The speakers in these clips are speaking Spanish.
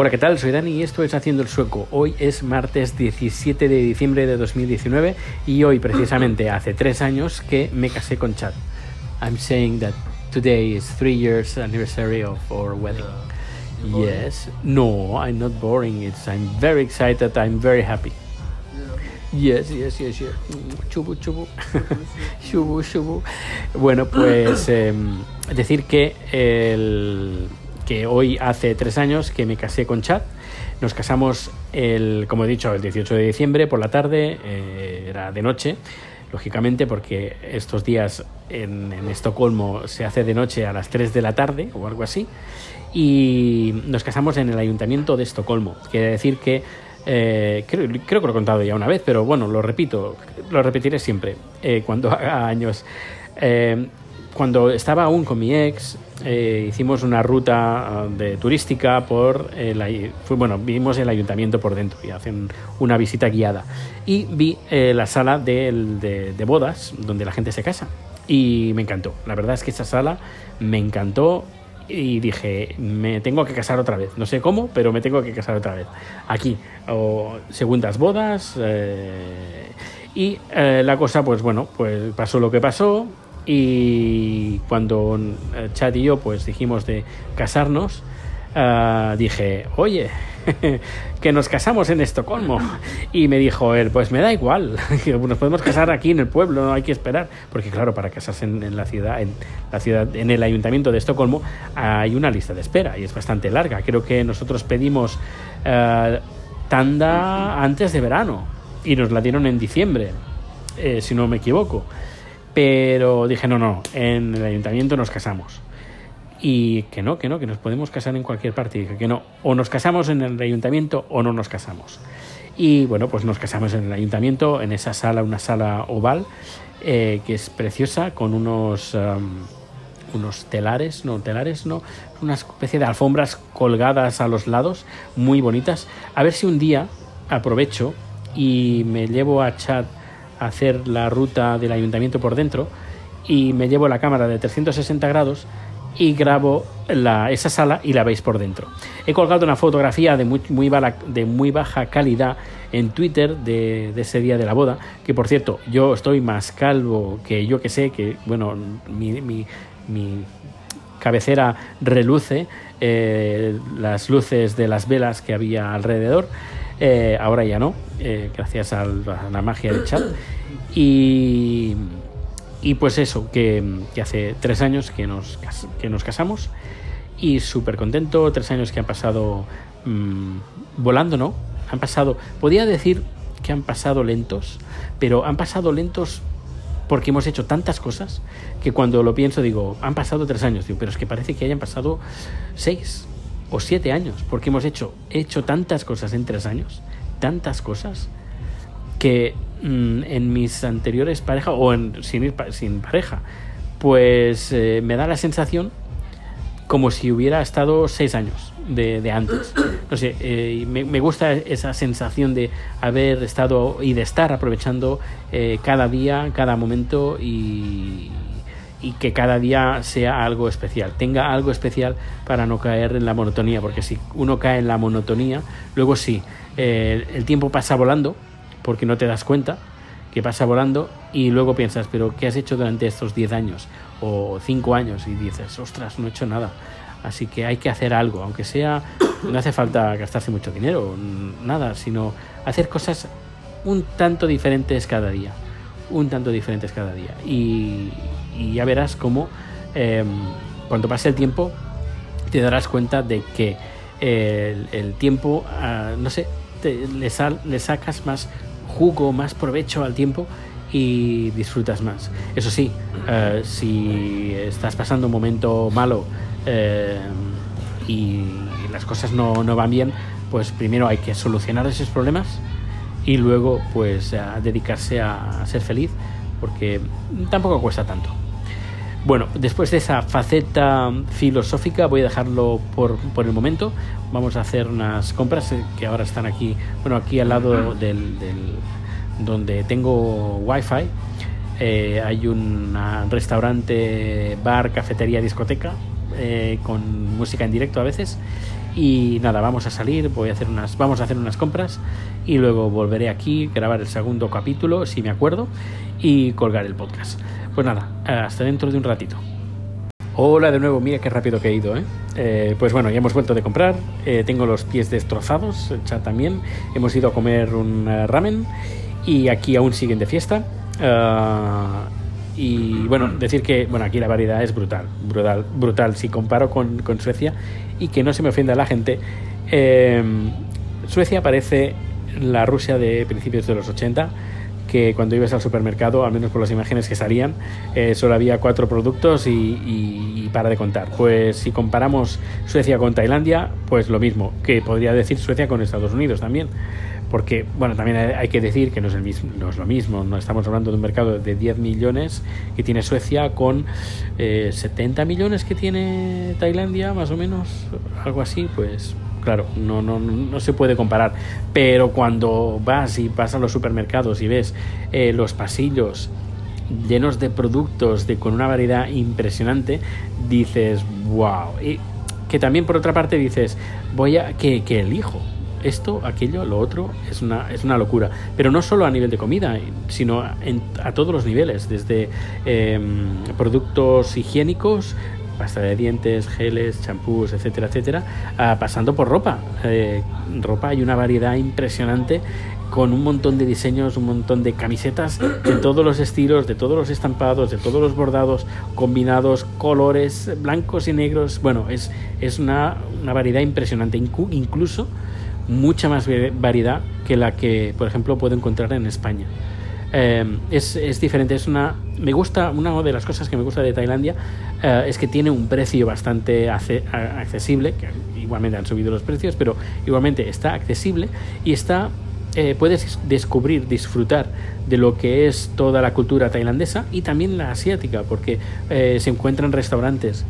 Hola, ¿qué tal? Soy Dani y esto es Haciendo el Sueco. Hoy es martes 17 de diciembre de 2019 y hoy precisamente hace tres años que me casé con Chad. I'm saying that today is three years anniversary of our wedding. Yes. No, I'm not boring. It's I'm very excited. I'm very happy. Yes, yes, yes, yes. Chubu, chubu. chubu, chubu. Bueno, pues em, decir que el que hoy hace tres años que me casé con Chad. Nos casamos, el, como he dicho, el 18 de diciembre por la tarde, eh, era de noche, lógicamente, porque estos días en, en, Estocolmo se hace de noche a las 3 de la tarde o algo así. Y nos casamos en el ayuntamiento de Estocolmo. Quiere decir que eh, creo, creo, que lo he contado ya una vez, pero bueno, lo repito, lo repetiré siempre eh, cuando haga años. Eh, cuando estaba aún con mi ex, eh, hicimos una ruta de turística por el, fue, bueno, vimos el ayuntamiento por dentro y hacen una visita guiada. Y vi eh, la sala de, de, de, bodas donde la gente se casa. Y me encantó. La verdad es que esa sala me encantó y dije, me tengo que casar otra vez. No sé cómo, pero me tengo que casar otra vez. Aquí, o segundas bodas. Eh, y la cosa, pues bueno, pues pasó lo que pasó y cuando Chad y yo pues dijimos de casarnos, uh, dije, oye, que nos casamos en Estocolmo. Y me dijo él, pues me da igual, nos podemos casar aquí en el pueblo, no hay que esperar. Porque claro, para casarse en, la ciudad, en la ciudad, en el ayuntamiento de Estocolmo, hay una lista de espera y es bastante larga. Creo que nosotros pedimos uh, tanda antes de verano y nos la dieron en diciembre, eh, si no me equivoco. Pero dije, no, no, en el ayuntamiento nos casamos. Y que no, que no, que nos podemos casar en cualquier parte. Dije que no, o nos casamos en el ayuntamiento o no nos casamos. Y bueno, pues nos casamos en el ayuntamiento, en esa sala, una sala oval, eh, que es preciosa, con unos, um, unos telares, no, telares, no, una especie de alfombras colgadas a los lados, muy bonitas. A ver si un día aprovecho y me llevo a Chad hacer la ruta del ayuntamiento por dentro y me llevo la cámara de 360 grados y grabo la, esa sala y la veis por dentro. He colgado una fotografía de muy, muy, baja, de muy baja calidad en Twitter de, ese día de la boda, que por cierto, yo estoy más calvo que yo que sé, que bueno, mi, mi, mi cabecera reluce, eh, las luces de las velas que había alrededor. Eh, ahora ya no, eh, gracias a la magia del chat. Y, y pues eso, que, hace tres años que nos, que nos casamos y súper contento, tres años que han pasado mmm, volando, ¿no? Han pasado, podía decir que han pasado lentos, pero han pasado lentos porque hemos hecho tantas cosas que cuando lo pienso digo, han pasado tres años, digo, pero es que parece que hayan pasado seis o siete años, porque hemos hecho, hecho tantas cosas en tres años, tantas cosas, que mmm, en mis anteriores parejas, o en, sin, ir, sin pareja, pues eh, me da la sensación como si hubiera estado seis años de, de antes. No sé, eh, me, me, gusta esa sensación de haber estado y de estar aprovechando eh, cada día, cada momento y, y que cada día sea algo especial, tenga algo especial para no caer en la monotonía, porque si uno cae en la monotonía, luego sí, eh, el tiempo pasa volando, porque no te das cuenta que pasa volando y luego piensas, pero ¿qué has hecho durante estos 10 años o 5 años? Y dices, ostras, no he hecho nada. Así que hay que hacer algo, aunque sea, no hace falta gastarse mucho dinero, nada, sino hacer cosas un tanto diferentes cada día, un tanto diferentes cada día. Y, y ya verás cómo eh, cuando pase el tiempo te darás cuenta de que el, el tiempo, uh, no sé, te, le, sal, le sacas más jugo, más provecho al tiempo y disfrutas más. Eso sí, uh, si estás pasando un momento malo uh, y las cosas no, no, van bien, pues primero hay que solucionar esos problemas y luego pues dedicarse a ser feliz porque tampoco cuesta tanto. Bueno, después de esa faceta filosófica voy a dejarlo por, por, el momento. Vamos a hacer unas compras que ahora están aquí, bueno, aquí al lado del, del donde tengo wifi. Eh, hay un restaurante, bar, cafetería, discoteca eh, con música en directo a veces Y nada, vamos a salir, voy a hacer unas, vamos a hacer unas compras y luego volveré aquí, grabar el segundo capítulo, si me acuerdo, y colgar el podcast. Pues nada, hasta dentro de un ratito. Hola de nuevo, mira qué rápido que he ido, ¿eh? eh pues bueno, ya hemos vuelto de comprar, eh, tengo los pies destrozados, ya también, hemos ido a comer un eh, ramen y aquí aún siguen de fiesta. Ah, y bueno, decir que bueno, aquí la variedad es brutal, brutal, brutal si comparo con, con Suecia y que no se me ofenda la gente. Suecia parece la Rusia de principios de los 80 que cuando ibas al supermercado, al menos por las imágenes que salían, eh, solo había cuatro productos y, para de contar. Pues si comparamos Suecia con Tailandia, pues lo mismo, que podría decir Suecia con Estados Unidos también. Porque, bueno, también hay que decir que no es, el mismo, no es lo mismo, no estamos hablando de un mercado de 10 millones que tiene Suecia con 70 eh, millones que tiene Tailandia, más o menos, algo así, pues claro, no, no, no se puede comparar. Pero cuando vas y vas a los supermercados y ves eh, los pasillos llenos de productos de, con una variedad impresionante, dices, wow. Y que también por otra parte dices, voy a, que, que elijo esto, aquello, lo otro, es una, es una locura. Pero no solo a nivel de comida, sino a todos los niveles, desde em, productos higiénicos, pasta de dientes, geles, champús, etcétera, etcétera, ah, pasando por ropa. Eh, ropa hay una variedad impresionante con un montón de diseños, un montón de camisetas de todos los estilos, de todos los estampados, de todos los bordados, combinados, colores blancos y negros. Bueno, es, es una, una variedad impresionante, incluso mucha más variedad que la que, por ejemplo, puedo encontrar en España. Eh, es, es, diferente, es una... Me gusta, una de las cosas que me gusta de Tailandia eh, es que tiene un precio bastante accesible, que igualmente han subido los precios, pero igualmente está accesible y está... Eh, puedes descubrir, disfrutar de lo que es toda la cultura tailandesa y también la asiática, porque se encuentran restaurantes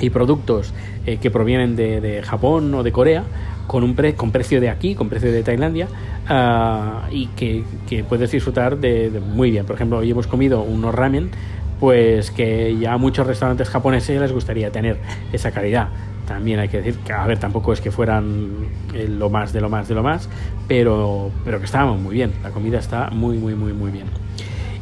y productos que provienen de, de Japón o de Corea con un con precio de aquí, con precio de Tailandia, ah, y que, puedes disfrutar de, muy bien. Por ejemplo, hoy hemos comido unos ramen, pues que ya a muchos restaurantes japoneses les gustaría tener esa calidad. También hay que decir que, a ver, tampoco es que fueran eh, lo más de lo más de lo más, pero, pero que estábamos muy bien. La comida está muy, muy, muy, muy bien.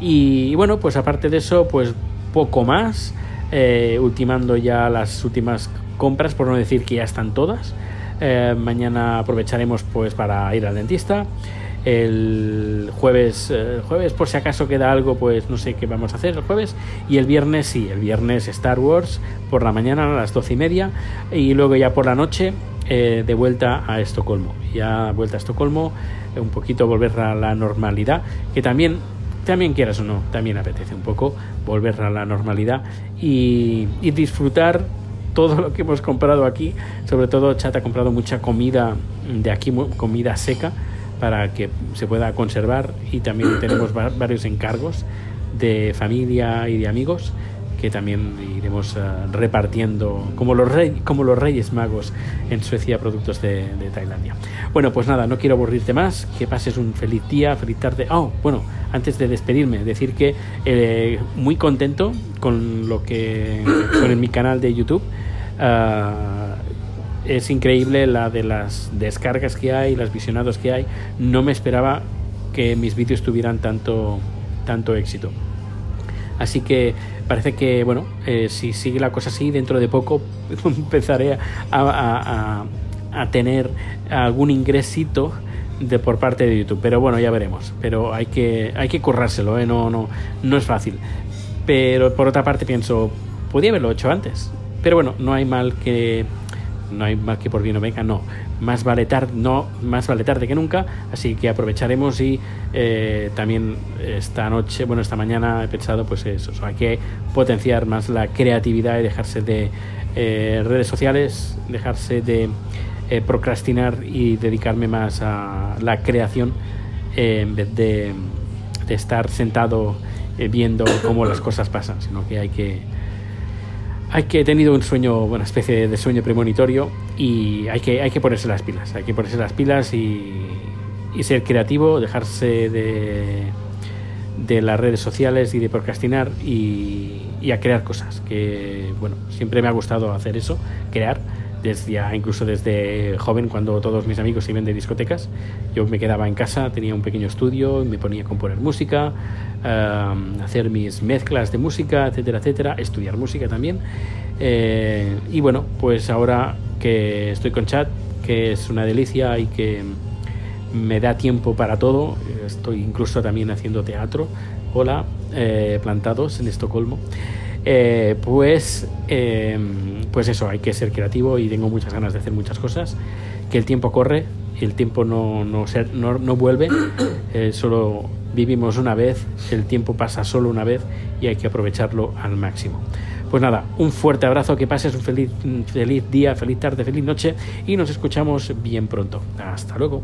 Y, bueno, pues aparte de eso, pues poco más. Eh, ultimando ya las últimas compras, por no decir que ya están todas. Eh, mañana aprovecharemos pues para ir al dentista. El jueves, jueves por si acaso queda algo, pues no sé qué vamos a hacer el jueves. Y el viernes sí, el viernes Star Wars por la mañana a las doce y media y luego ya por la noche eh, de vuelta a Estocolmo. Ya vuelta a Estocolmo, un poquito volver a la normalidad, que también también quieras o no, también apetece un poco volver a la normalidad y disfrutar todo lo que hemos comprado aquí. Sobre todo, Chat ha comprado mucha comida de aquí, comida seca, para que se pueda conservar. Y también tenemos varios encargos de familia y de amigos que también iremos eh, repartiendo como los, como los Reyes Magos en Suecia productos de, Tailandia. Bueno, pues nada, no quiero aburrirte más, que pases un feliz día, feliz tarde. Oh, bueno, antes de despedirme, decir que eh, muy contento con lo que con mi canal de YouTube. Ah, es increíble la de las descargas que hay, los visionados que hay. No me esperaba que mis vídeos tuvieran tanto, tanto éxito. Así que parece que, bueno, eh, si sigue la cosa así, dentro de poco empezaré a, tener algún ingresito de, por parte de YouTube. Pero bueno, ya veremos. Pero hay que, hay que currárselo, ¿eh? no, no, no es fácil. Pero por otra parte pienso, podía haberlo hecho antes. Pero bueno, no hay mal que no hay mal que por bien no venga, no. Más vale tarde, no, más vale tarde que nunca, así que aprovecharemos y eh, también esta noche, bueno, esta mañana he pensado, pues eso, hay que potenciar más la creatividad y dejarse de eh, redes sociales, dejarse de eh, procrastinar y dedicarme más a la creación en vez de, de estar sentado viendo cómo las cosas pasan, sino que hay que hay que he tenido un sueño, una especie de sueño premonitorio y hay que, hay que ponerse las pilas, hay que ponerse las pilas y, ser creativo, dejarse de, de las redes sociales y de procrastinar y, a crear cosas, que bueno, siempre me ha gustado hacer eso, crear, desde incluso desde joven, cuando todos mis amigos iban de discotecas, yo me quedaba en casa, tenía un pequeño estudio, me ponía a componer música, hacer mis mezclas de música, etcétera, etcétera, estudiar música también. Eh, y bueno, pues ahora que estoy con chat, que es una delicia y que me da tiempo para todo, estoy incluso también haciendo teatro, hola, eh, plantados en Estocolmo. Eh, pues, pues eso, hay que ser creativo y tengo muchas ganas de hacer muchas cosas. Que el tiempo corre, el tiempo no, no, no, no vuelve, solo vivimos una vez, el tiempo pasa solo una vez y hay que aprovecharlo al máximo. Pues nada, un fuerte abrazo, que pases un feliz, feliz día, feliz tarde, feliz noche y nos escuchamos bien pronto. Hasta luego.